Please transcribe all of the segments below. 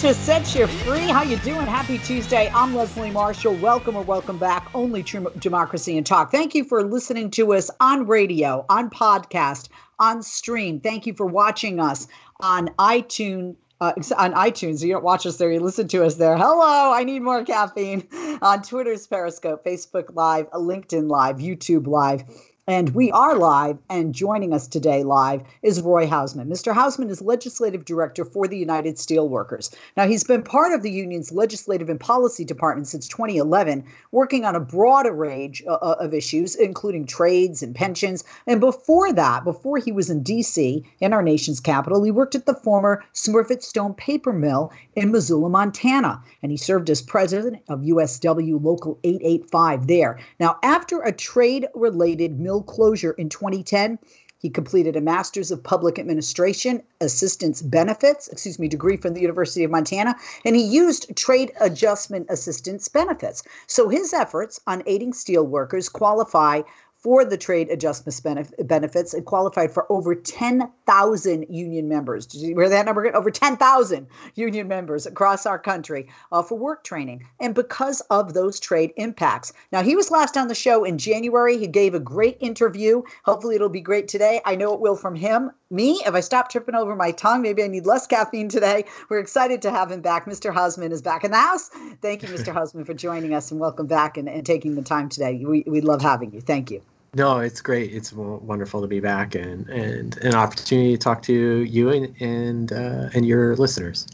To set you free. How you doing? Happy Tuesday. I'm Leslie Marshall. Welcome or welcome back. Only true democracy and talk. Thank you for listening to us on radio, on podcast, on stream. Thank you for watching us on iTunes. Uh, on iTunes, you don't watch us there, you listen to us there. Hello, I need more caffeine. On Twitter's Periscope, Facebook Live, LinkedIn Live, YouTube Live. And we are live, and joining us today live is Roy Houseman. Mr. Houseman is legislative director for the United Steelworkers. Now, he's been part of the union's legislative and policy department since 2011, working on a broad array uh, uh, of issues, including trades and pensions. And before that, before he was in D.C., in our nation's capital, he worked at the former Smurfit Stone paper mill in Missoula, Montana, and he served as president of USW Local 885 there. Now, after a trade related mill closure in 2010. He completed a Master's of Public Administration, Assistance Benefits, excuse me, degree from the University of Montana, and he used Trade Adjustment Assistance Benefits. So his efforts on aiding steelworkers qualify for the trade adjustment benefits and qualified for over 10,000 union members. Did you hear that number? Over 10,000 union members across our country uh, for work training. And because of those trade impacts. Now, he was last on the show in January. He gave a great interview. Hopefully, it'll be great today. I know it will from him. Me, if I stop tripping over my tongue, maybe I need less caffeine today. We're excited to have him back. Mr. Houseman is back in the house. Thank you, Mr. Houseman, for joining us and welcome back and, and taking the time today. We, we love having you. Thank you. No, it's great. It's wonderful to be back and and an opportunity to talk to you and and uh, and your listeners.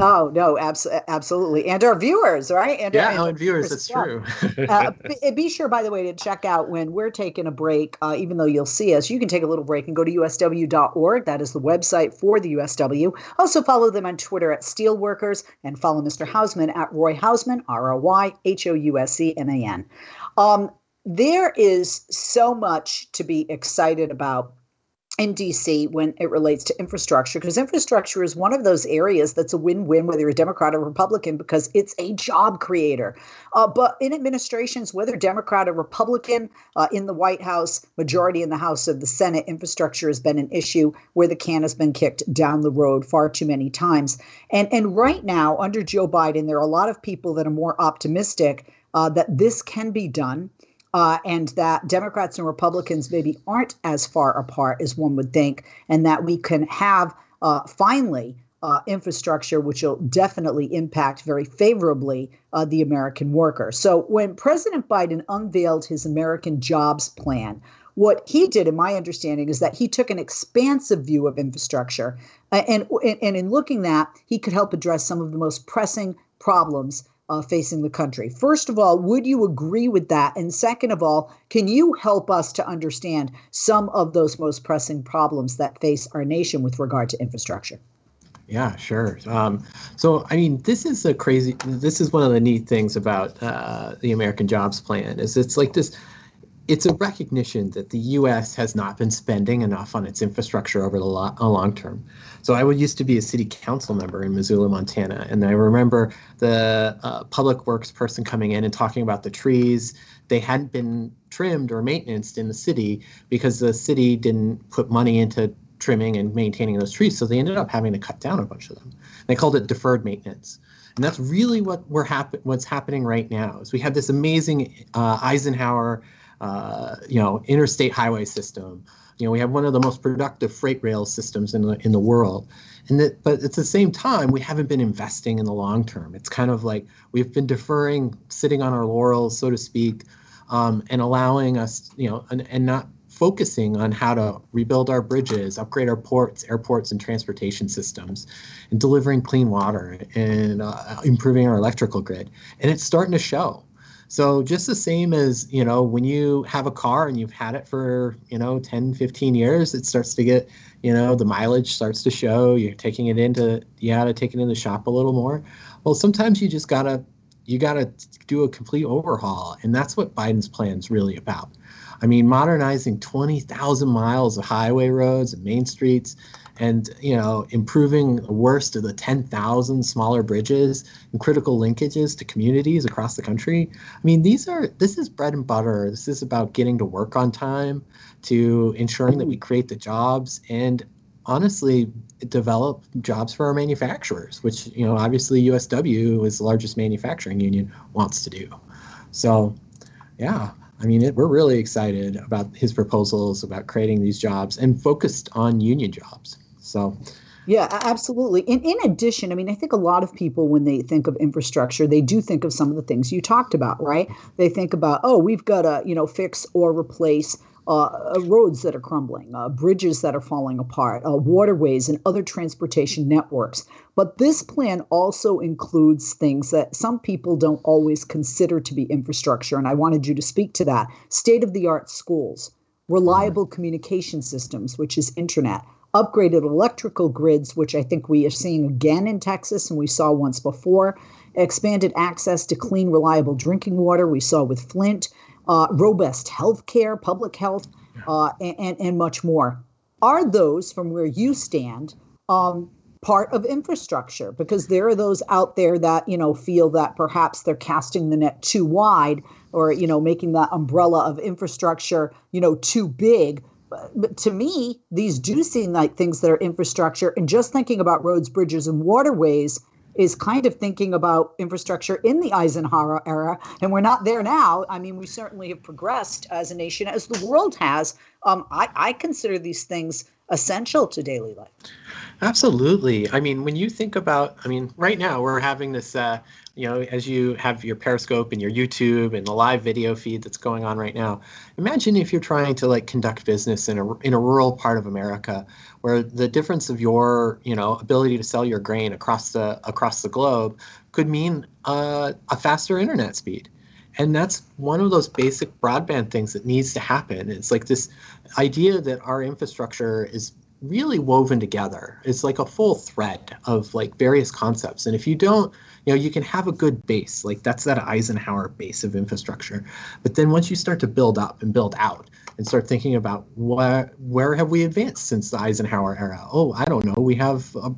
Oh no, abs- absolutely, and our viewers, right? And yeah, our, and viewers. That's true. uh, be, be, sure, by the way, to check out when we're taking a break. Uh, even though you'll see us, you can take a little break and go to usw.org. That is the website for the USW. Also, follow them on Twitter at Steelworkers and follow Mr. Houseman at Roy Houseman, R O Y H O U S C M A N. Um, there is so much to be excited about in DC when it relates to infrastructure, because infrastructure is one of those areas that's a win win, whether you're a Democrat or Republican, because it's a job creator. Uh, but in administrations, whether Democrat or Republican, uh, in the White House, majority in the House of the Senate, infrastructure has been an issue where the can has been kicked down the road far too many times. And, and right now, under Joe Biden, there are a lot of people that are more optimistic uh, that this can be done uh, and that Democrats and Republicans maybe aren't as far apart as one would think, and that we can have uh, finally uh, infrastructure which will definitely impact very favorably uh, the American worker. So when President Biden unveiled his American Jobs Plan, what he did, in my understanding, is that he took an expansive view of infrastructure, and, and, in looking that, he could help address some of the most pressing problems uh, facing the country. First of all, would you agree with that? And second of all, can you help us to understand some of those most pressing problems that face our nation with regard to infrastructure? Yeah, sure. Um, so, I mean, this is a crazy. This is one of the neat things about uh, the American Jobs Plan is it's like this it's a recognition that the U.S. has not been spending enough on its infrastructure over the lo- long term. So I would used to be a city council member in Missoula, Montana, and I remember the uh, public works person coming in and talking about the trees. They hadn't been trimmed or maintained in the city because the city didn't put money into trimming and maintaining those trees. So they ended up having to cut down a bunch of them. They called it deferred maintenance. And that's really what we're happen- what's happening right now. Is we have this amazing uh, Eisenhower uh, you know, interstate highway system. You know, we have one of the most productive freight rail systems in the in the world, and that but at the same time we haven't been investing in the long term. It's kind of like we've been deferring sitting on our laurels so to speak um, and allowing us you know and, and not focusing on how to rebuild our bridges upgrade our ports airports and transportation systems and delivering clean water and uh, improving our electrical grid. And it's starting to show so just the same as, you know, when you have a car and you've had it for, you know, 10, 15 years, it starts to get, you know, the mileage starts to show, you're taking it into, you got to take it in the shop a little more. Well, sometimes you just got to, you got to do a complete overhaul. And that's what Biden's plan is really about. I mean, modernizing 20,000 miles of highway roads and main streets and you know improving the worst of the 10,000 smaller bridges and critical linkages to communities across the country. I mean, these are this is bread and butter. This is about getting to work on time, to ensuring that we create the jobs and honestly develop jobs for our manufacturers, which you know obviously USW is the largest manufacturing union wants to do. So, yeah, I mean, it, we're really excited about his proposals about creating these jobs and focused on union jobs. So, yeah, absolutely. In in addition, I mean, I think a lot of people when they think of infrastructure, they do think of some of the things you talked about, right? They think about, oh, we've got to, you know, fix or replace uh, uh, roads that are crumbling, uh, bridges that are falling apart, uh, waterways, and other transportation networks. But this plan also includes things that some people don't always consider to be infrastructure. And I wanted you to speak to that state of the art schools, reliable communication systems, which is internet, upgraded electrical grids, which I think we are seeing again in Texas and we saw once before, expanded access to clean, reliable drinking water, we saw with Flint uh, robust health care, public health, uh, and, and much more. Are those, from where you stand, um, part of infrastructure? Because there are those out there that you know feel that perhaps they're casting the net too wide, or you know making that umbrella of infrastructure you know too big. But to me, these do seem like things that are infrastructure. And just thinking about roads, bridges, and waterways is kind of thinking about infrastructure in the Eisenhower era, and we're not there now. I mean, we certainly have progressed as a nation, as the world has. Um, I, I consider these things essential to daily life. Absolutely. I mean, when you think about, I mean, right now we're having this, uh, you know, as you have your Periscope and your YouTube and the live video feed that's going on right now. Imagine if you're trying to like conduct business in a in a rural part of America, where the difference of your, you know, ability to sell your grain across the across the globe could mean uh, a faster internet speed and that's one of those basic broadband things that needs to happen it's like this idea that our infrastructure is really woven together. It's like a full thread of like various concepts. And if you don't, you know, you can have a good base. Like that's that Eisenhower base of infrastructure. But then once you start to build up and build out and start thinking about where where have we advanced since the Eisenhower era? Oh, I don't know. We have a,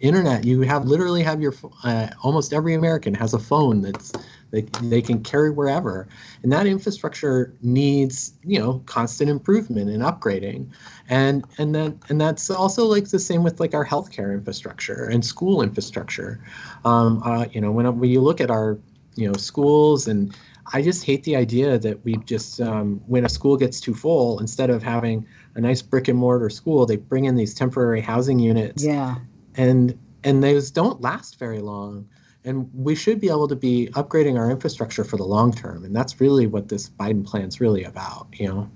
internet. You have literally have your uh, almost every American has a phone that's they, they can carry wherever and that infrastructure needs you know constant improvement and upgrading and and then and that's also like the same with like our healthcare infrastructure and school infrastructure um, uh, you know when, when you look at our you know schools and I just hate the idea that we just, um, when a school gets too full, instead of having a nice brick and mortar school, they bring in these temporary housing units. Yeah. And and those don't last very long and we should be able to be upgrading our infrastructure for the long term and that's really what this biden plan is really about you know?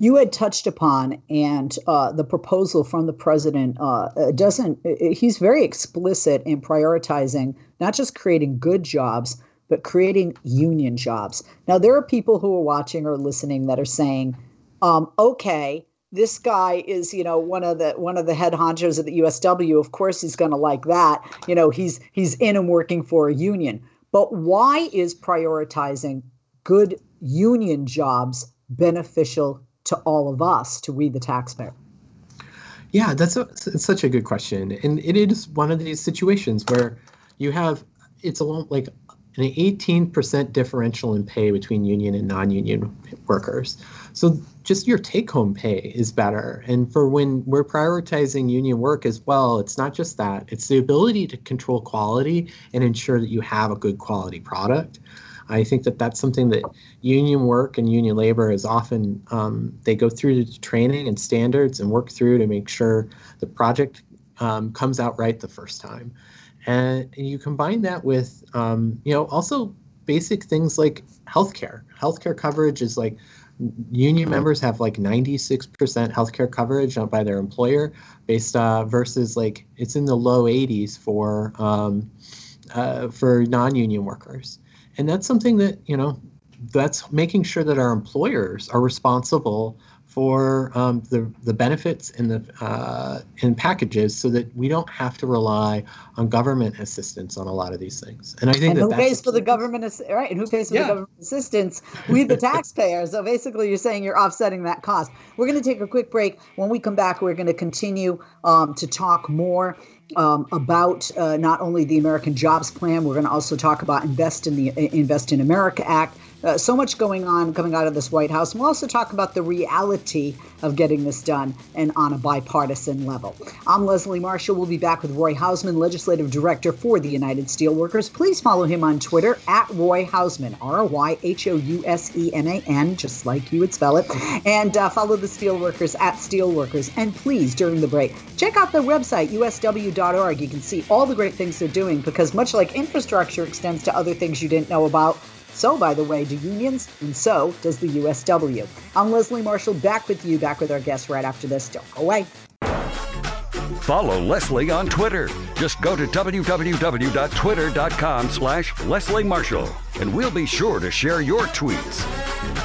You had touched upon and uh, the proposal from the president uh, doesn't he's very explicit in prioritizing not just creating good jobs but creating union jobs. Now there are people who are watching or listening that are saying um, okay this guy is you know one of the one of the head honchos of the USW of course he's going to like that. You know he's he's in and working for a union. But why is prioritizing good union jobs beneficial to all of us to we the taxpayer? Yeah that's a, such a good question. And it is one of these situations where you have it's a like an 18% differential in pay between union and non-union workers so just your take home pay is better. And for when we're prioritizing union work as well, it's not just that, it's the ability to control quality and ensure that you have a good quality product. I think that that's something that union work and union labor is often um, they go through the training and standards and work through to make sure the project um, comes out right the first time. And you combine that with, um, you know, also basic things like healthcare. Healthcare coverage is like union members have like 96% healthcare coverage by their employer based uh, versus like it's in the low 80s for um, uh, for non-union workers and that's something that you know that's making sure that our employers are responsible for um, the the benefits in the uh, in packages, so that we don't have to rely on government assistance on a lot of these things. And I think and that who pays for the government right? And who pays for yeah. the government assistance? We, the taxpayers. so basically, you're saying you're offsetting that cost. We're going to take a quick break. When we come back, we're going to continue um, to talk more um, about uh, not only the American Jobs Plan. We're going to also talk about Invest in the Invest in America Act uh, so much going on coming out of this White House. We'll also talk about the reality of getting this done and on a bipartisan level. I'm Leslie Marshall. We'll be back with Roy Houseman, Legislative Director for the United Steelworkers. Please follow him on Twitter at Roy Houseman, R O Y H O U S E M A N, just like you would spell it. And uh, follow the Steelworkers at Steelworkers. And please, during the break, check out their website, usw.org. You can see all the great things they're doing because, much like infrastructure extends to other things you didn't know about, so, by the way, do unions, and so does the USW. I'm Leslie Marshall, back with you, back with our guests right after this. Don't go away. Follow Leslie on Twitter. Just go to www.twitter.com slash Leslie Marshall, and we'll be sure to share your tweets.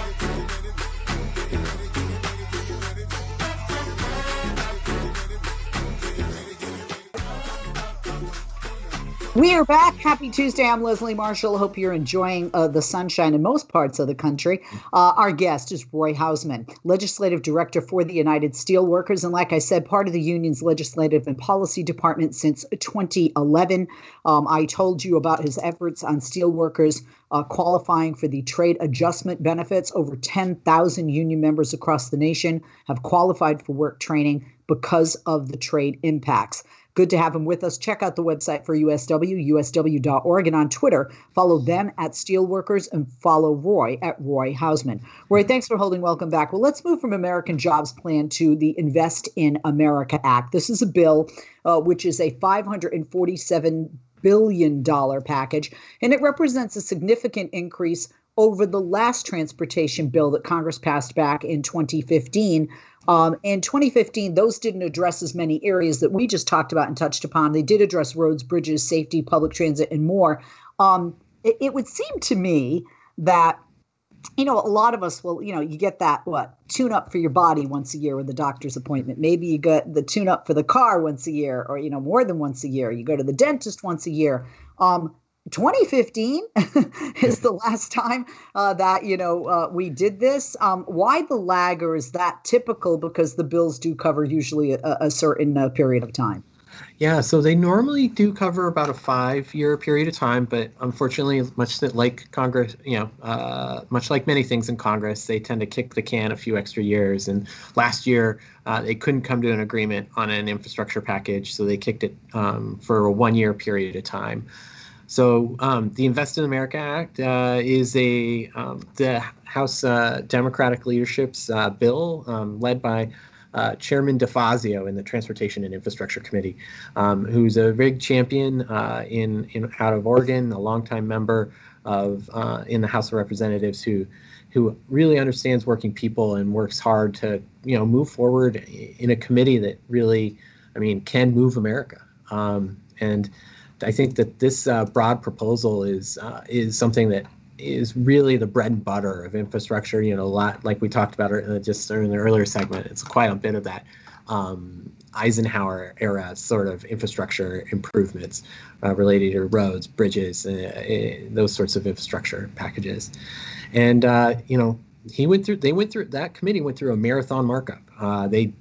We are back. Happy Tuesday. I'm Leslie Marshall. Hope you're enjoying uh, the sunshine in most parts of the country. Uh, our guest is Roy Houseman, Legislative Director for the United Steelworkers. And like I said, part of the union's legislative and policy department since 2011. Um, I told you about his efforts on steelworkers uh, qualifying for the trade adjustment benefits. Over 10,000 union members across the nation have qualified for work training because of the trade impacts. Good to have him with us. Check out the website for USW, usw.org, and on Twitter, follow them at Steelworkers and follow Roy at Roy Houseman. Roy, thanks for holding. Welcome back. Well, let's move from American Jobs Plan to the Invest in America Act. This is a bill uh, which is a 547 billion dollar package, and it represents a significant increase over the last transportation bill that Congress passed back in 2015 um, in 2015, those didn't address as many areas that we just talked about and touched upon. They did address roads, bridges, safety, public transit, and more. Um, it, it would seem to me that you know, a lot of us will, you know, you get that what tune up for your body once a year with the doctor's appointment. Maybe you get the tune up for the car once a year, or you know, more than once a year. You go to the dentist once a year. Um, 2015 is the last time uh, that you know uh, we did this. Um, why the lag, or is that typical? Because the bills do cover usually a, a certain uh, period of time. Yeah, so they normally do cover about a five-year period of time, but unfortunately, much like Congress, you know, uh, much like many things in Congress, they tend to kick the can a few extra years. And last year, uh, they couldn't come to an agreement on an infrastructure package, so they kicked it um, for a one-year period of time. So um, the Invest in America Act uh, is a um, the House uh, Democratic leadership's uh, bill um, led by uh, Chairman DeFazio in the Transportation and Infrastructure Committee, um, who's a big champion uh, in, in out of Oregon, a longtime member of uh, in the House of Representatives who who really understands working people and works hard to you know move forward in a committee that really, I mean, can move America. Um, and I think that this uh, broad proposal is uh, is something that is really the bread and butter of infrastructure. You know, a lot like we talked about uh, just in the earlier segment. It's quite a bit of that um, Eisenhower era sort of infrastructure improvements uh, related to roads, bridges, uh, uh, those sorts of infrastructure packages. And you know, he went through. They went through that committee went through a marathon markup. they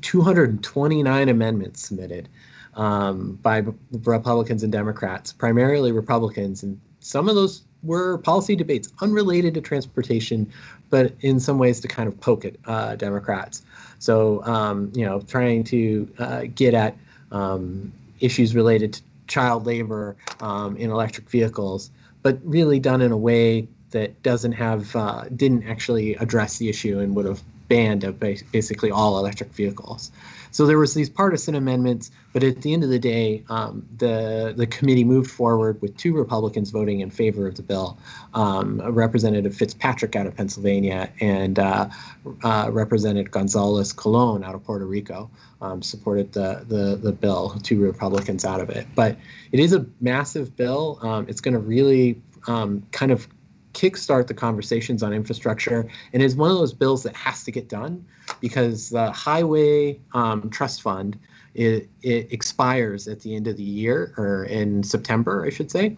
229 amendments submitted um, by Republicans and Democrats, primarily Republicans. And some of those were policy debates unrelated to transportation, but in some ways to kind of poke at uh, Democrats. So, um, you know, trying to uh, get at um, issues related to child labor um, in electric vehicles, but really done in a way that doesn't have, uh, didn't actually address the issue and would have banned of basically all electric vehicles. So there was these partisan amendments, but at the end of the day, um, the the committee moved forward with two Republicans voting in favor of the bill, um, Representative Fitzpatrick out of Pennsylvania and uh, uh, Representative Gonzalez Colon out of Puerto Rico um, supported the, the the bill. Two Republicans out of it, but it is a massive bill. Um, it's going to really um, kind of kickstart the conversations on infrastructure and is one of those bills that has to get done because the highway um, trust fund it, it, expires at the end of the year or in september i should say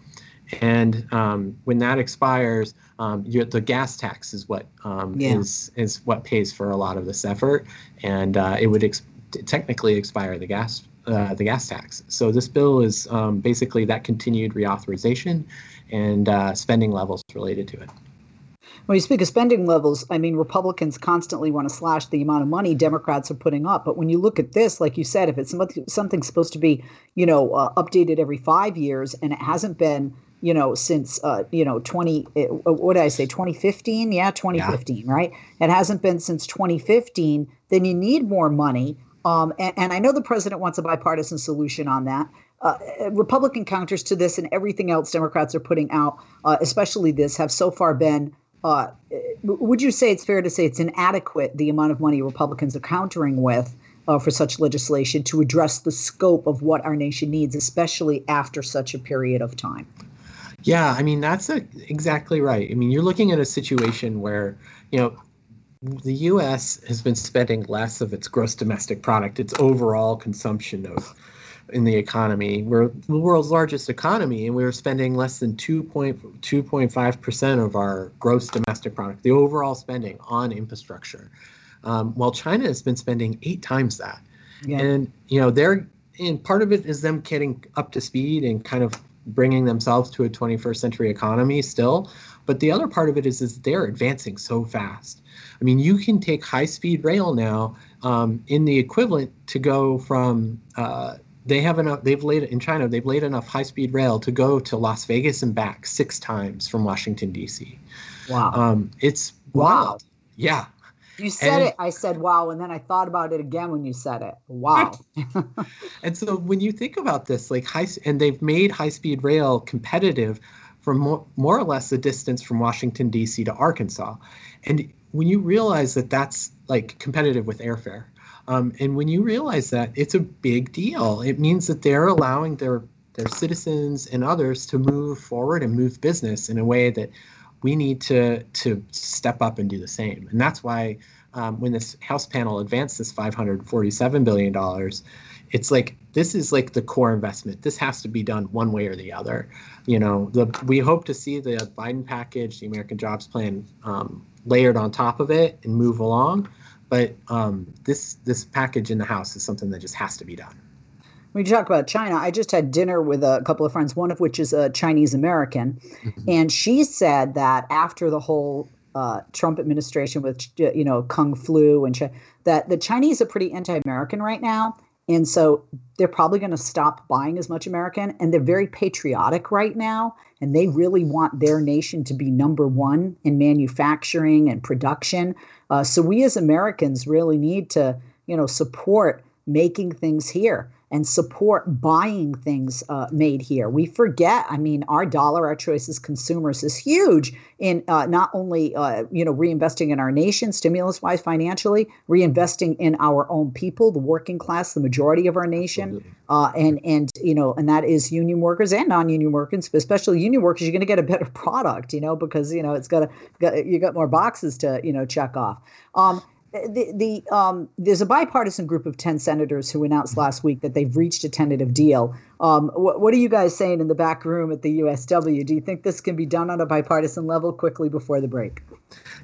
and um, when that expires um, the gas tax is what um, yeah. is is what pays for a lot of this effort and uh, it would ex- technically expire the gas uh, the gas tax. So this bill is um, basically that continued reauthorization and uh, spending levels related to it. When you speak of spending levels, I mean, Republicans constantly want to slash the amount of money Democrats are putting up. But when you look at this, like you said, if it's something supposed to be, you know, uh, updated every five years and it hasn't been, you know, since, uh, you know, 20, uh, what did I say, 2015? Yeah, 2015, yeah. right? It hasn't been since 2015. Then you need more money. Um, and, and I know the president wants a bipartisan solution on that uh, Republican counters to this and everything else Democrats are putting out, uh, especially this, have so far been. Uh, would you say it's fair to say it's inadequate the amount of money Republicans are countering with uh, for such legislation to address the scope of what our nation needs, especially after such a period of time? Yeah, I mean that's a, exactly right. I mean you're looking at a situation where you know the U.S. has been spending less of its gross domestic product, its overall consumption of in the economy. We're the world's largest economy, and we are spending less than 2.2.5% of our gross domestic product, the overall spending on infrastructure, um, while China has been spending eight times that. Yeah. And you know, they're and part of it is them getting up to speed and kind of bringing themselves to a 21st century economy still. But the other part of it is is they're advancing so fast. I mean, you can take high speed rail now um, in the equivalent to go from uh, they have enough they've laid in china they've laid enough high speed rail to go to las vegas and back six times from washington d.c wow. Um, it's wow. wild. yeah. You said and, it. I said wow and then i thought about it again when you said it. Wow. And so when you think about this like high and they've made high speed rail competitive from more, more or less the distance from washington d.c to arkansas. And when you realize that that's like competitive with airfare um, and when you realize that, it's a big deal. It means that they're allowing their their citizens and others to move forward and move business in a way that we need to to step up and do the same. And that's why um, when this House panel advanced this 547 billion dollars, it's like this is like the core investment. This has to be done one way or the other. You know, the we hope to see the Biden package, the American Jobs Plan, um, layered on top of it and move along. But um, this this package in the house is something that just has to be done. When you talk about China, I just had dinner with a couple of friends, one of which is a Chinese American, mm-hmm. and she said that after the whole uh, Trump administration with you know Kung Flu and Ch- that the Chinese are pretty anti-American right now, and so they're probably going to stop buying as much American, and they're very patriotic right now, and they really want their nation to be number one in manufacturing and production. Uh, so we as Americans really need to, you know, support making things here and support buying things uh, made here. We forget, I mean, our dollar, our choice as consumers is huge in uh, not only, uh, you know, reinvesting in our nation, stimulus wise financially, reinvesting in our own people, the working class, the majority of our nation. Uh, and, and, you know, and that is union workers and non union workers, but especially union workers, you're going to get a better product, you know, because, you know, it's got, to, you got more boxes to, you know, check off. Um, the, the um, there's a bipartisan group of 10 senators who announced last week that they've reached a tentative deal. Um, what, what, are you guys saying in the back room at the USW? Do you think this can be done on a bipartisan level quickly before the break?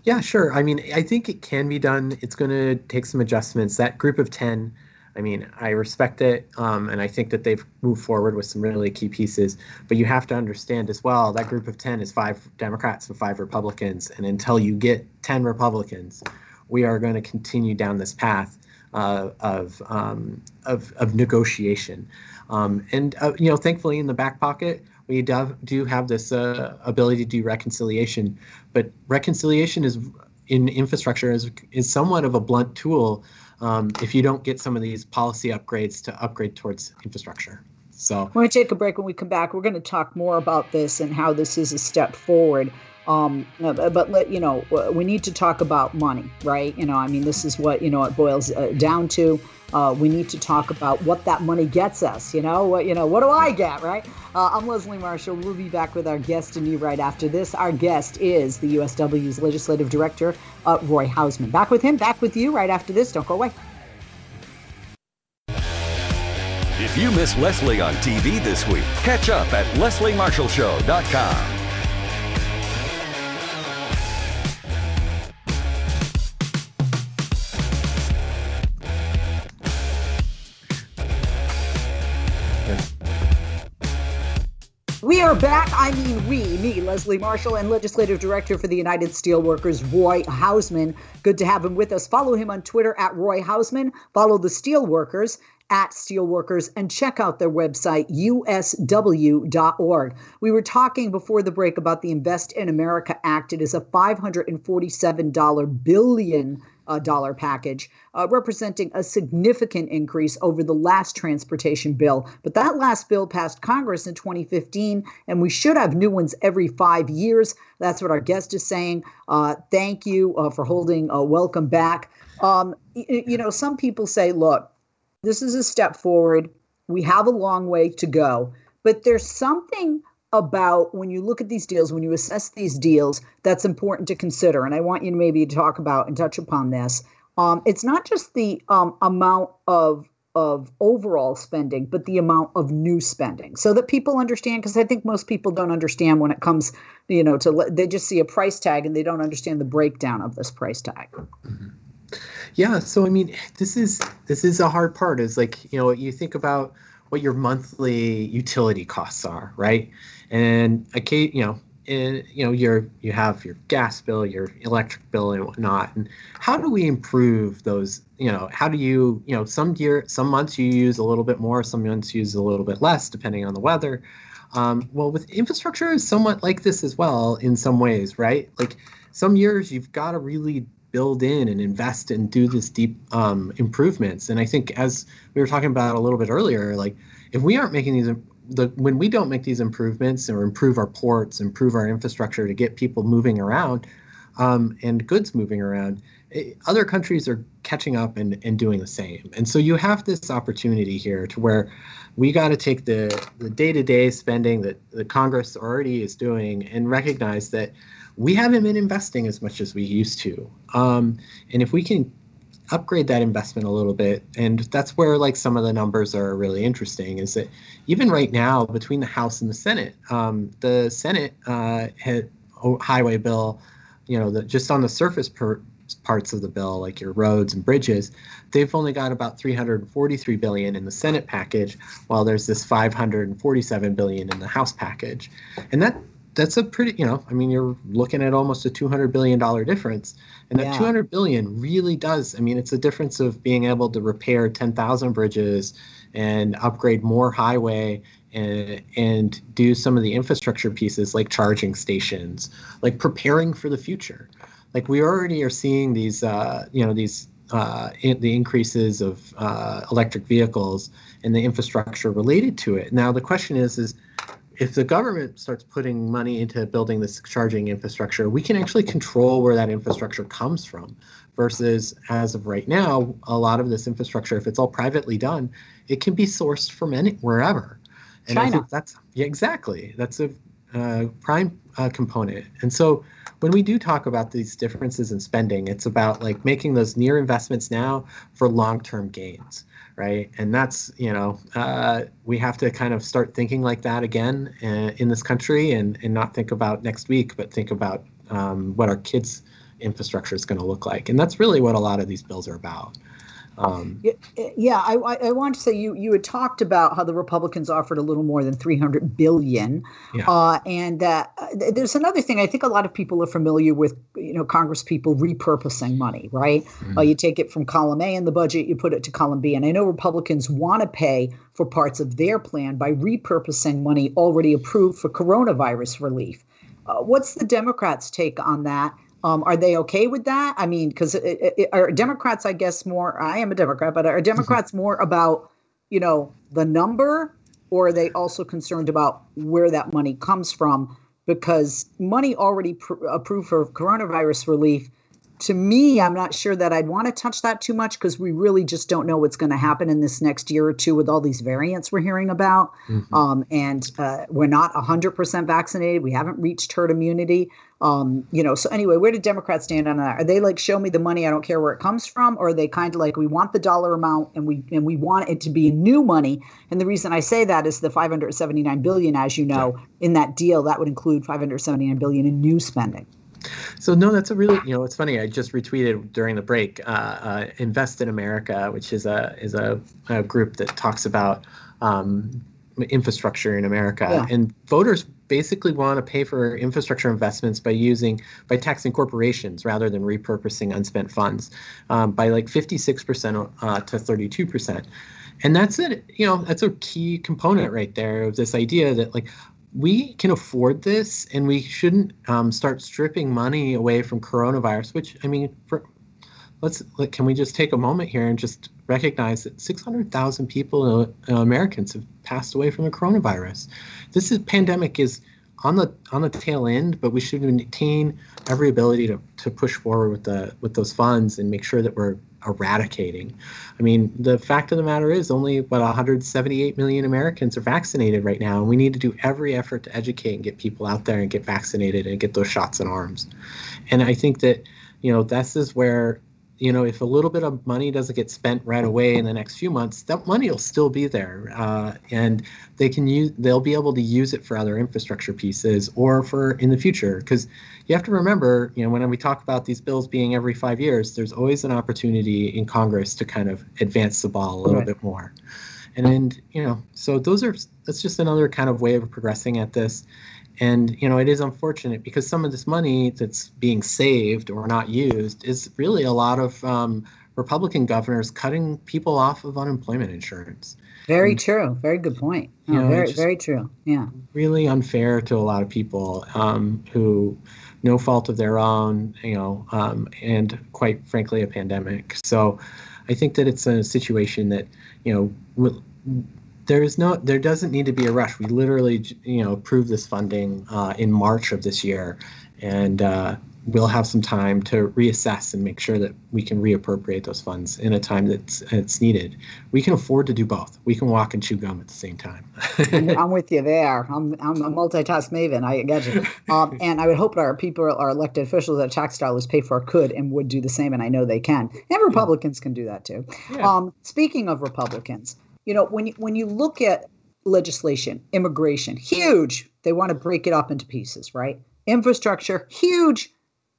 Yeah, sure. I mean, I think it can be done. It's going to take some adjustments. That group of 10, I mean, I respect it, um, and I think that they've moved forward with some really key pieces. But you have to understand as well that group of 10 is five Democrats and five Republicans. And until you get 10 Republicans, we are going to continue down this path uh, of, um, of, of negotiation. Um, and uh, you know, thankfully, in the back pocket, we do, do have this uh, ability to do reconciliation. But reconciliation is in infrastructure is is somewhat of a blunt tool um, if you don't get some of these policy upgrades to upgrade towards infrastructure. So we're going to take a break. When we come back, we're going to talk more about this and how this is a step forward. Um, uh, but let you know, we need to talk about money, right? You know, I mean, this is what you know it boils uh, down to. Uh, we need to talk about what that money gets us. You know, what you know, what do I get, right? Uh, I'm Leslie Marshall. We'll be back with our guest and you right after this. Our guest is the USW's legislative director, uh, Roy Houseman. Back with him. Back with you right after this. Don't go away. If you miss Leslie on TV this week, catch up at lesliemarshallshow.com. are back. I mean, we, me, Leslie Marshall, and Legislative Director for the United Steelworkers, Roy Houseman. Good to have him with us. Follow him on Twitter at Roy Houseman. Follow the Steelworkers at Steelworkers and check out their website, usw.org. We were talking before the break about the Invest in America Act. It is a $547 billion dollar package, uh, representing a significant increase over the last transportation bill. But that last bill passed Congress in 2015, and we should have new ones every five years. That's what our guest is saying. Uh, thank you uh, for holding. Uh, welcome back. Um, you, you know, some people say, look, this is a step forward. We have a long way to go, but there's something about when you look at these deals, when you assess these deals, that's important to consider. And I want you to maybe talk about and touch upon this. Um, it's not just the um, amount of of overall spending, but the amount of new spending, so that people understand. Because I think most people don't understand when it comes, you know, to they just see a price tag and they don't understand the breakdown of this price tag. Mm-hmm. Yeah, so I mean, this is this is a hard part. Is like you know you think about what your monthly utility costs are, right? and okay, you know, you know, your you have your gas bill, your electric bill, and whatnot. And how do we improve those? You know, how do you, you know, some year, some months you use a little bit more, some months you use a little bit less, depending on the weather. Um, well, with infrastructure is somewhat like this as well in some ways, right? Like some years you've got to really build in and invest and do this deep um, improvements. And I think as we were talking about a little bit earlier, like if we aren't making these the when we don't make these improvements or improve our ports, improve our infrastructure to get people moving around um, and goods moving around, it, eh, other countries are catching up and, and doing the same. And so you have this opportunity here to where we got to take the the day-to-day spending that the Congress already is doing and recognize that we haven't been investing as much as we used to. Um, and if we can upgrade that investment a little bit and that's where like some of the numbers are really interesting is that even right now between the house and the senate um, the senate uh, had highway bill you know the, just on the surface per, parts of the bill like your roads and bridges they've only got about 343 billion in the senate package while there's this 547 billion in the house package and that that's a pretty you know i mean you're looking at almost a 200 billion dollar difference. And that yeah. 200 billion really does i mean it's a difference of being able to repair 10,000 bridges and upgrade more highway and and do some of the infrastructure pieces like charging stations like preparing for the future. Like we already are seeing these uh, you know these uh, in, the increases of uh, electric vehicles and the infrastructure related to it. Now the question is is if the government starts putting money into building this charging infrastructure, we can actually control where that infrastructure comes from. Versus, as of right now, a lot of this infrastructure, if it's all privately done, it can be sourced from any wherever. And China. I think that's yeah, exactly. That's a uh, prime uh, component. And so, when we do talk about these differences in spending, it's about like making those near investments now for long-term gains right? And that's you know uh, we have to kind of start thinking like that again uh, in this country, and and not think about next week, but think about um, what our kids' infrastructure is going to look like, and that's really what a lot of these bills are about. Um, yeah, I, I want to say you you had talked about how the Republicans offered a little more than 300 billion, yeah. uh, and uh, there's another thing. I think a lot of people are familiar with, you know, Congress people repurposing money, right? Mm-hmm. Uh, you take it from column A in the budget, you put it to column B, and I know Republicans want to pay for parts of their plan by repurposing money already approved for coronavirus relief. Uh, what's the Democrats' take on that? Um, are they okay with that? I mean, because are Democrats, I guess, more? I am a Democrat, but are Democrats more about you know the number, or are they also concerned about where that money comes from? Because money already pr- approved for coronavirus relief to me, I'm not sure that I'd want to touch that too much because we really just don't know what's going to happen in this next year or two with all these variants we're hearing about. Mm-hmm. Um, and uh, we're not 100% vaccinated. We haven't reached herd immunity. Um, you know, so anyway, where do Democrats stand on that? Are they like, show me the money, I don't care where it comes from? Or are they kind of like, we want the dollar amount and we and we want it to be new money? And the reason I say that is the 579 billion, as you know, in that deal, that would include 579 billion in new spending. So no, that's a really you know it's funny. I just retweeted during the break. Uh, uh, Invest in America, which is a is a, a group that talks about um, infrastructure in America, yeah. and voters basically want to pay for infrastructure investments by using by taxing corporations rather than repurposing unspent funds um, by like 56% uh, to 32% and that's it you know that's a key component right there of this idea that like we can afford this and we shouldn't um, start stripping money away from coronavirus which i mean for, let's like, can we just take a moment here and just recognize that 600000 people uh, americans have passed away from the coronavirus. This is pandemic is on the on the tail end but we should maintain every ability to, to push forward with the with those funds and make sure that we're eradicating. I mean, the fact of the matter is only what 178 million Americans are vaccinated right now, and we need to do every effort to educate and get people out there and get vaccinated and get those shots in arms. And I think that, you know, this is where you know, if a little bit of money doesn't get spent right away in the next few months, that money will still be there, uh, and they can use. They'll be able to use it for other infrastructure pieces or for in the future. Because you have to remember, you know, when we talk about these bills being every five years, there's always an opportunity in Congress to kind of advance the ball a little right. bit more. And then, you know, so those are that's just another kind of way of progressing at this. And you know, it is unfortunate because some of this money that's being saved or not used is really a lot of um, Republican governors cutting people off of unemployment insurance. Very and, true. Very good point. you know, very very true. Yeah. Really unfair to a lot of people um, who, no fault of their own, you know, um, and quite frankly, a pandemic. So, I think that it's a situation that you know there is no there doesn't need to be a rush. We literally you know approved this funding uh, in march of this year. And uh, we'll have some time to reassess and make sure that we can reappropriate those funds in a time that's it's needed. We can afford to do both. We can walk and chew gum at the same time. I'm with you there. I'm, I'm a multitask maven i get you. Um, and i would hope our people our elected officials that tax dollars pay for could and would do the same and i know they can. And republicans yeah. can do that too. Yeah. um, speaking of republicans you know, when you, when you look at legislation, immigration, huge. They want to break it up into pieces, right? Infrastructure, huge.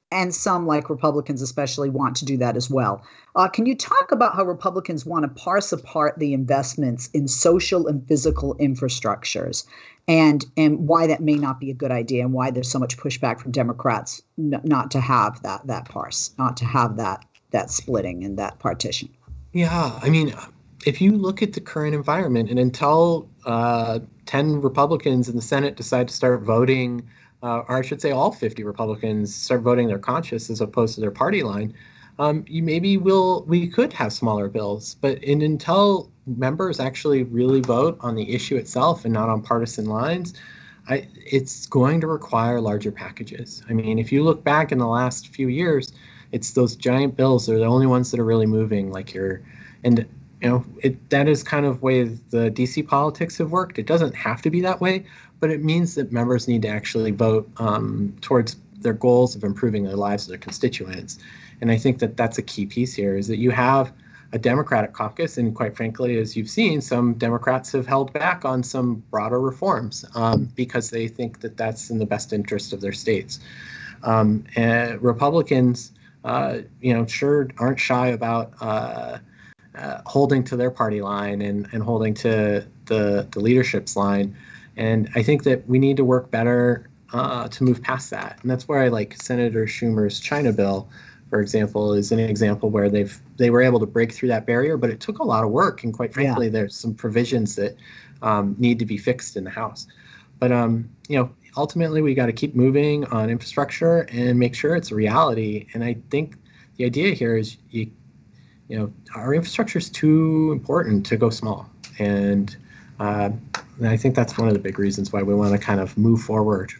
And some, like Republicans especially, want to do that as well. Uh, can you talk about how Republicans want to parse apart the investments in social and physical infrastructures and, and why that may not be a good idea and why there's so much pushback from Democrats n- not to have that, that parse, not to have that, that splitting and that partition? Yeah, I mean, if you look at the current environment, and until uh, 10 Republicans in the Senate decide to start voting, uh, or I should say all 50 Republicans start voting their conscience as opposed to their party line, um, you maybe will we could have smaller bills. But in, until members actually really vote on the issue itself and not on partisan lines, I, it's going to require larger packages. I mean, if you look back in the last few years, it's those giant bills. They're the only ones that are really moving. Like your, and you know, it, that is kind of way the DC politics have worked. It doesn't have to be that way, but it means that members need to actually vote um, towards their goals of improving the lives of their constituents. And I think that that's a key piece here is that you have a Democratic caucus, and quite frankly, as you've seen, some Democrats have held back on some broader reforms um, because they think that that's in the best interest of their states. Um, and Republicans, uh, you know, sure aren't shy about. Uh, uh, holding to their party line and, and holding to the, the leadership's line. And I think that we need to work better uh, to move past that. And that's where I like Senator Schumer's China bill, for example, is an example where they've they were able to break through that barrier, but it took a lot of work. And quite frankly, yeah. there's some provisions that um, need to be fixed in the House. but um, you know, ultimately we got to keep moving on infrastructure and make sure it's a reality. And I think the idea here is you, you know, our infrastructure is too important to go small, and, uh, and I think that's one of the big reasons why we want to kind of move forward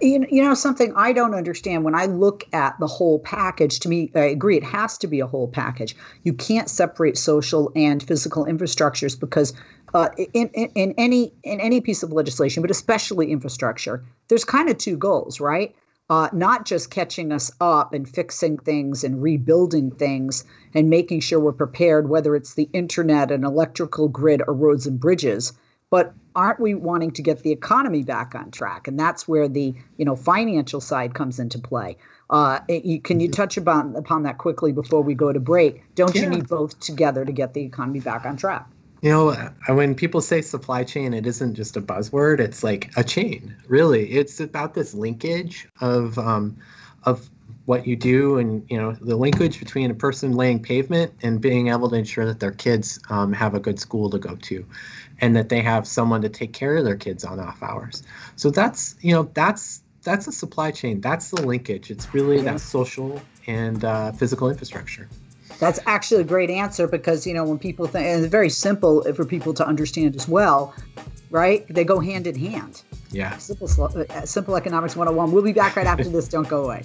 you, you know something I don't understand when I look at the whole package. To me, I agree it has to be a whole package. You can't separate social and physical infrastructures because uh, in, in, in any in any piece of legislation, but especially infrastructure, there's kind of two goals, right? Uh, not just catching us up and fixing things and rebuilding things and making sure we're prepared, whether it's the internet, an electrical grid, or roads and bridges but aren't we wanting to get the economy back on track and that's where the you know financial side comes into play uh, you, can you mm-hmm. touch upon upon that quickly before we go to break don't yeah. you need both together to get the economy back on track you know when people say supply chain it isn't just a buzzword it's like a chain really. It's about this linkage of um, of what you do and you know the linkage between a person laying pavement and being able to ensure that their kids um, have a good school to go to and that they have someone to take care of their kids on off hours. So that's you know that's that's a supply chain. That's the linkage. It's really that social and uh, physical infrastructure that's actually a great answer because you know when people think and it's very simple for people to understand as well right? They go hand in hand. Yeah. Simple uh, simple economics 101 we'll be back right after this. Don't go away.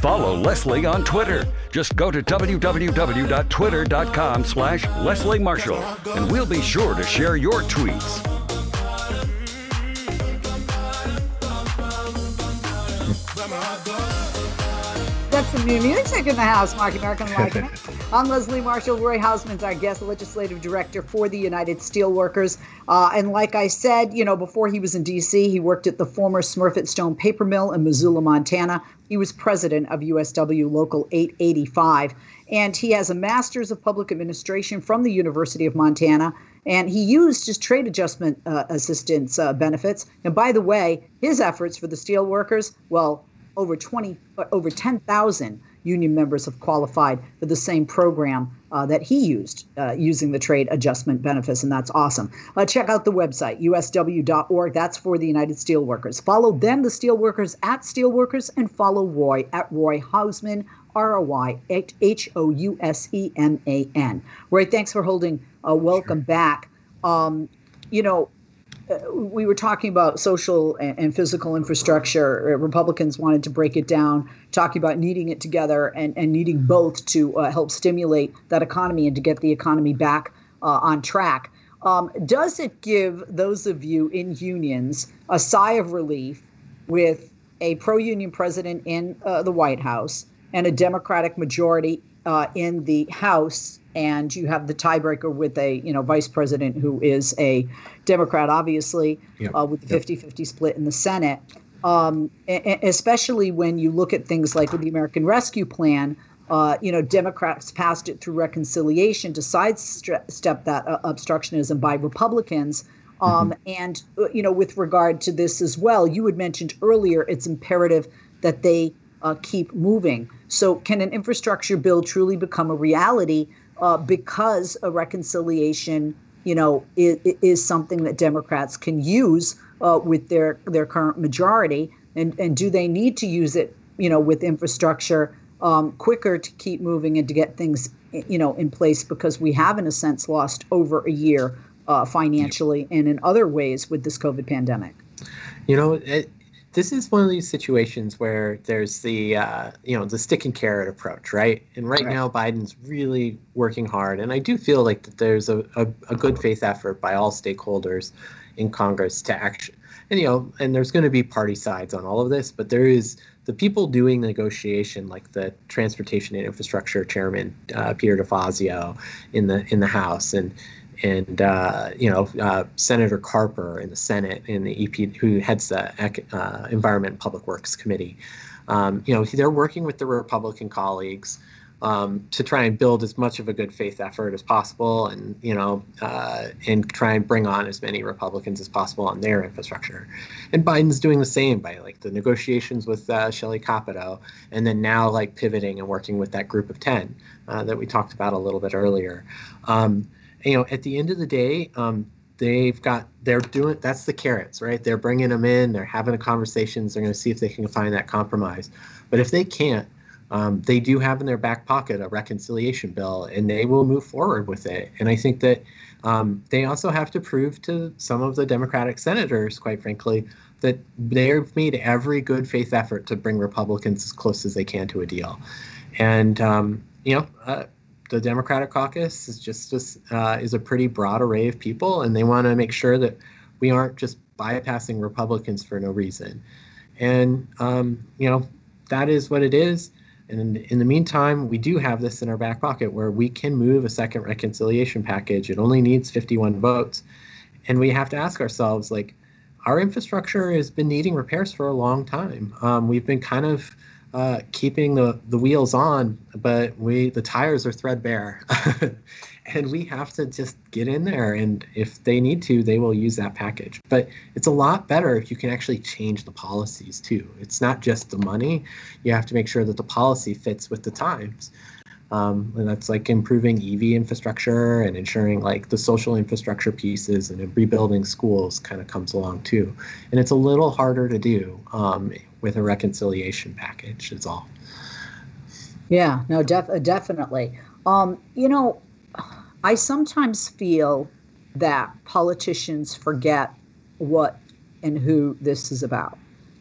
Follow Leslie on Twitter. Just go to www.twitter.com slash Leslie Marshall, and we'll be sure to share your tweets. New music in the house, Mark American it. I'm Leslie Marshall. Roy Houseman's our guest, legislative director for the United Steelworkers. Uh, and like I said, you know, before he was in D.C., he worked at the former Smurfit Stone paper mill in Missoula, Montana. He was president of USW Local 885. And he has a master's of public administration from the University of Montana. And he used his trade adjustment uh, assistance uh, benefits. And by the way, his efforts for the steelworkers, well, over 20, uh, over 10,000 union members have qualified for the same program uh, that he used uh, using the trade adjustment benefits, and that's awesome. Uh, check out the website, usw.org. That's for the United Steelworkers. Follow them, the Steelworkers, at Steelworkers, and follow Roy at Roy Houseman, R O Y H O U S E M A N. Roy, thanks for holding. Uh, welcome sure. back. Um, you know, we were talking about social and, physical infrastructure. Uh, Republicans wanted to break it down, talking about needing it together and, and needing both to uh, help stimulate that economy and to get the economy back uh, on track. Um, does it give those of you in unions a sigh of relief with a pro union president in uh, the White House and a Democratic majority uh, in the House and you have the tiebreaker with a you know vice president who is a Democrat, obviously, yep. uh, with the 50 yep. 50 split in the Senate. Um, especially when you look at things like with the American Rescue Plan, uh, you know, Democrats passed it through reconciliation to sidestep that uh, obstructionism by Republicans. Um, mm-hmm. And, uh, you know, with regard to this as well, you had mentioned earlier it's imperative that they uh, keep moving. So, can an infrastructure bill truly become a reality uh, because a reconciliation, you know, is, is, something that Democrats can use uh, with their their current majority, and and do they need to use it, you know, with infrastructure um, quicker to keep moving and to get things, you know, in place because we have, in a sense, lost over a year uh, financially and in other ways with this COVID pandemic. You know, it, this is one of these situations where there's the uh, you know the stick and carrot approach, right? And right, right, now Biden's really working hard, and I do feel like that there's a, a, a good faith effort by all stakeholders in Congress to action. And you know, and there's going to be party sides on all of this, but there is the people doing the negotiation, like the Transportation and Infrastructure Chairman uh, Peter DeFazio in the in the House, and and uh, you know uh, Senator Carper in the Senate in the EP who heads the uh, Environment and Public Works Committee. Um, you know they're working with the Republican colleagues um, to try and build as much of a good faith effort as possible, and you know, uh, and try and bring on as many Republicans as possible on their infrastructure. And Biden's doing the same by like the negotiations with uh, Shelley Capito, and then now like pivoting and working with that group of ten uh, that we talked about a little bit earlier. Um, you know, at the end of the day, um, they've got they're doing that's the carrots, right? They're bringing them in, they're having the conversations, they're going to see if they can find that compromise. But if they can't, um, they do have in their back pocket a reconciliation bill and they will move forward with it. And I think that um, they also have to prove to some of the Democratic senators, quite frankly, that they've made every good faith effort to bring Republicans as close as they can to a deal. And, um, you know, uh, the Democratic caucus is just, uh, is a pretty broad array of people, and they want to make sure that we aren't just bypassing Republicans for no reason. And, um, you know, that is what it is. And in, in, the meantime, we do have this in our back pocket where we can move a second reconciliation package. It only needs 51 votes. And we have to ask ourselves, like, our infrastructure has been needing repairs for a long time. Um, we've been kind of uh, keeping the, the wheels on, but we the tires are threadbare. and we have to just get in there and if they need to they will use that package. But it's a lot better if you can actually change the policies too. It's not just the money. You have to make sure that the policy fits with the times um, and that's like improving ev infrastructure and ensuring like the social infrastructure pieces and rebuilding schools kind of comes along too and it's a little harder to do um, with a reconciliation package is all yeah no def- definitely um, you know I sometimes feel that politicians forget what and who this is about.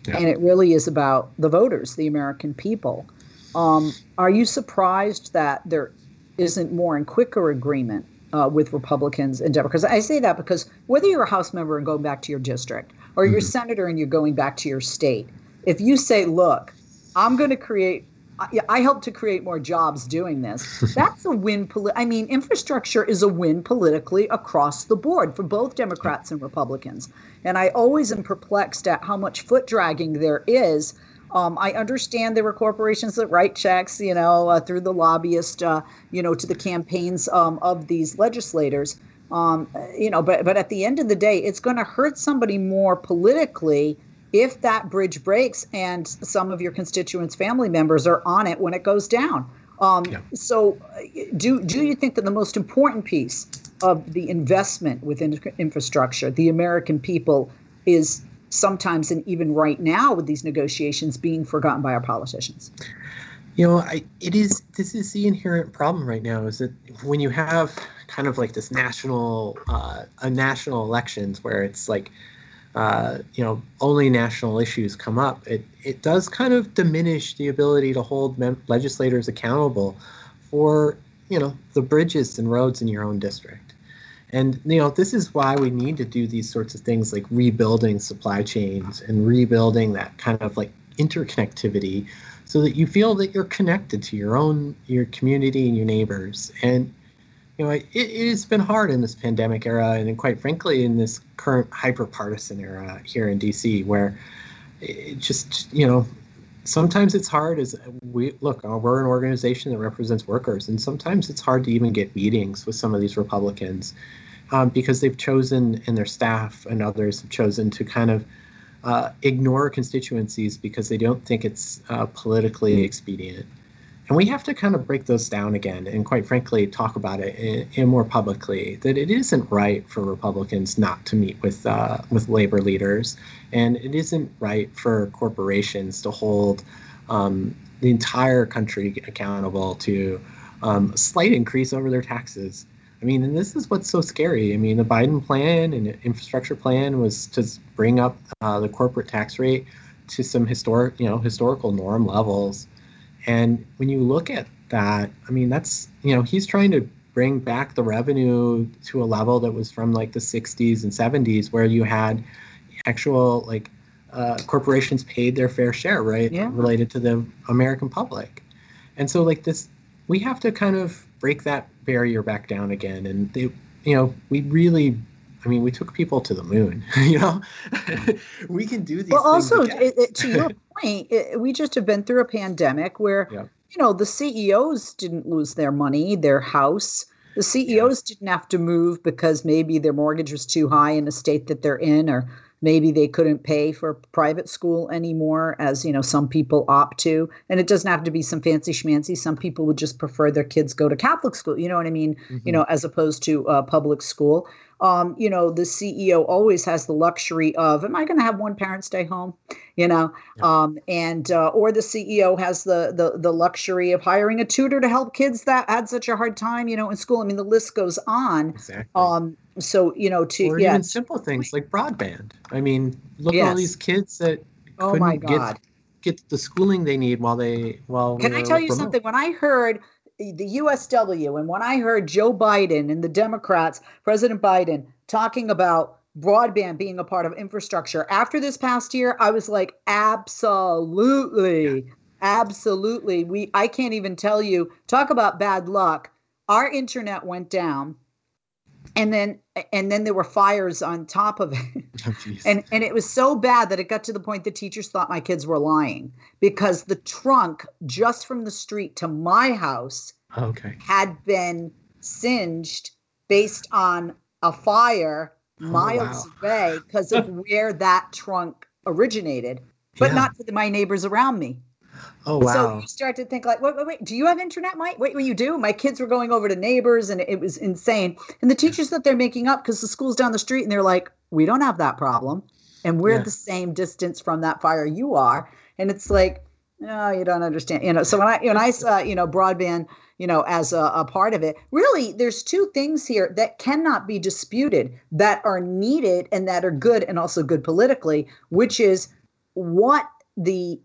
Yeah. And it really is about the voters, the American people. Um, are you surprised that there isn't more and quicker agreement uh, with Republicans and Democrats? I say that because whether you're a House member and going back to your district, or you're mm-hmm. a senator and you're going back to your state, if you say, look, I'm going to create I, I helped to create more jobs doing this. That's a win. Poli- I mean, infrastructure is a win politically across the board for both Democrats and Republicans. And I always am perplexed at how much foot dragging there is. Um, I understand there were corporations that write checks, you know, uh, through the lobbyist, uh, you know, to the campaigns um, of these legislators. Um, you know, but but at the end of the day, it's going to hurt somebody more politically if that bridge breaks and some of your constituents' family members are on it when it goes down. Um, yeah. So, do do you think that the most important piece of the investment within infrastructure, the American people, is sometimes and even right now with these negotiations being forgotten by our politicians? You know, I, it is. This is the inherent problem right now. Is that when you have kind of like this national, uh, a national elections where it's like uh, you know, only national issues come up, it, it does kind of diminish the ability to hold mem- legislators accountable for, you know, the bridges and roads in your own district. And, you know, this is why we need to do these sorts of things like rebuilding supply chains and rebuilding that kind of like interconnectivity so that you feel that you're connected to your own, your community and your neighbors. And, you know, it, it has been hard in this pandemic era, and quite frankly, in this current hyper partisan era here in DC, where it just, you know, sometimes it's hard as we look uh, we're an organization that represents workers and sometimes it's hard to even get meetings with some of these republicans um, because they've chosen and their staff and others have chosen to kind of uh, ignore constituencies because they don't think it's uh, politically expedient and we have to kind of break those down again and, quite frankly, talk about it in, in more publicly that it isn't right for Republicans not to meet with uh, with labor leaders, and it isn't right for corporations to hold um, the entire country accountable to um, a slight increase over their taxes. I mean, and this is what's so scary. I mean, the Biden plan and infrastructure plan was to bring up uh, the corporate tax rate to some historic, you know, historical norm levels. And when you look at that, I mean, that's, you know, he's trying to bring back the revenue to a level that was from like the 60s and 70s where you had actual like uh, corporations paid their fair share, right? Yeah. Related to the American public. And so like this, we have to kind of break that barrier back down again. And they, you know, we really I mean, we took people to the moon. You know, we can do these. Well, also it, it, to your point, it, we just have been through a pandemic where you know, the CEOs didn't lose their money, their house. The CEOs yeah. didn't have to move because maybe their mortgage was too high in the state that they're in, or maybe they couldn't pay for private school anymore as you know some people opt to and it doesn't have to be some fancy schmancy some people would just prefer their kids go to catholic school you know what i mean mm-hmm. you know as opposed to uh, public school um, you know, the CEO always has the luxury of, am I going to have one parent stay home? You know, yeah. um, and uh, or the CEO has the, the the luxury of hiring a tutor to help kids that had such a hard time, you know, in school. I mean, the list goes on. Exactly. Um, so you know, to or yeah, even simple things like broadband. I mean, look yes. at all these kids that oh my god. Get, get the schooling they need while they while can I tell you remote. something? When I heard the USW, and when I heard Joe Biden and the Democrats, President Biden, talking about broadband being a part of infrastructure after this past year, I was like, absolutely, absolutely. We, I can't even tell you. Talk about bad luck. Our internet went down and then and then there were fires on top of it oh, and and it was so bad that it got to the point the teachers thought my kids were lying because the trunk just from the street to my house okay had been singed based on a fire oh, miles wow. away because of where that trunk originated but yeah. not for the, my neighbors around me Oh wow! So you start to think like, wait, wait, wait. Do you have internet, Mike? Wait, what you do? My kids were going over to neighbors, and it was insane. And the teachers that they're making up because the school's down the street, and they're like, we don't have that problem, and we're yeah. the same distance from that fire you are. And it's like, no, you don't understand. You know. So when I when I saw you know broadband, you know, as a, a part of it, really, there's two things here that cannot be disputed that are needed and that are good and also good politically, which is what the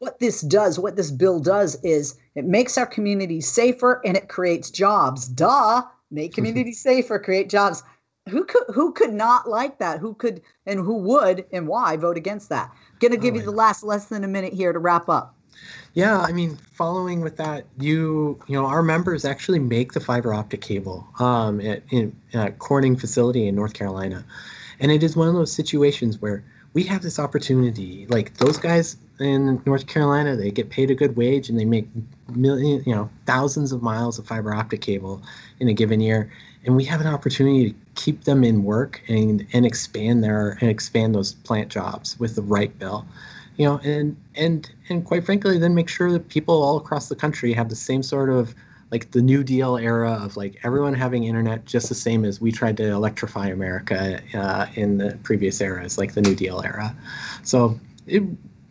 what this does, what this bill does is it makes our community safer and it creates jobs. Duh, make communities safer, create jobs. Who could who could not like that? Who could and who would and why vote against that? Gonna give oh, you the last less than a minute here to wrap up. Yeah, I mean, following with that, you you know, our members actually make the fiber optic cable um, at, in at Corning facility in North Carolina, and it is one of those situations where we have this opportunity. Like those guys in North Carolina, they get paid a good wage and they make million, you know, thousands of miles of fiber optic cable in a given year. And we have an opportunity to keep them in work and and expand their and expand those plant jobs with the right bill. You know, and and and quite frankly, then make sure that people all across the country have the same sort of like the New Deal era of like everyone having internet just the same as we tried to electrify America uh, in the previous eras, like the New Deal era. So it,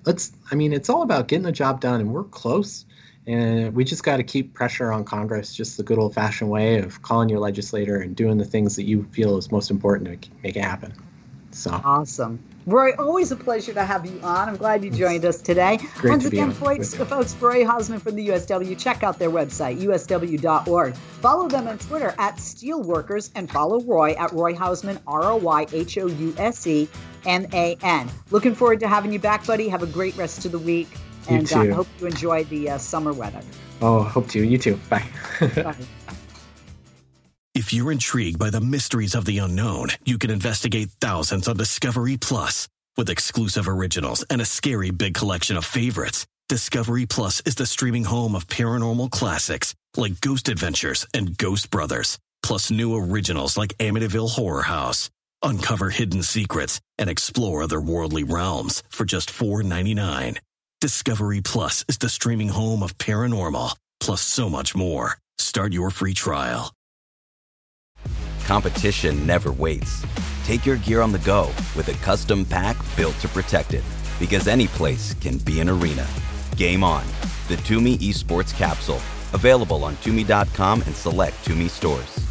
let's, I mean, it's all about getting the job done, and we're close. And we just got to keep pressure on Congress, just the good old fashioned way of calling your legislator and doing the things that you feel is most important to make it happen. So awesome. Roy, always a pleasure to have you on. I'm glad you joined us today. Great Once again, folks, folks, Roy Houseman from the USW, check out their website, usw.org. Follow them on Twitter at Steelworkers and follow Roy at Roy Houseman, R O Y H O U S E M A N. Looking forward to having you back, buddy. Have a great rest of the week. And I uh, hope you enjoy the uh, summer weather. Oh, hope to. You too. Bye. Bye. If you're intrigued by the mysteries of the unknown, you can investigate thousands on Discovery Plus. With exclusive originals and a scary big collection of favorites, Discovery Plus is the streaming home of paranormal classics like Ghost Adventures and Ghost Brothers, plus new originals like Amityville Horror House. Uncover hidden secrets and explore otherworldly realms for just $4.99. Discovery Plus is the streaming home of paranormal, plus so much more. Start your free trial competition never waits. Take your gear on the go with a custom pack built to protect it. Because any place can be an arena. Game on. The Tumi Esports Capsule. Available on Tumi.com and select Tumi stores.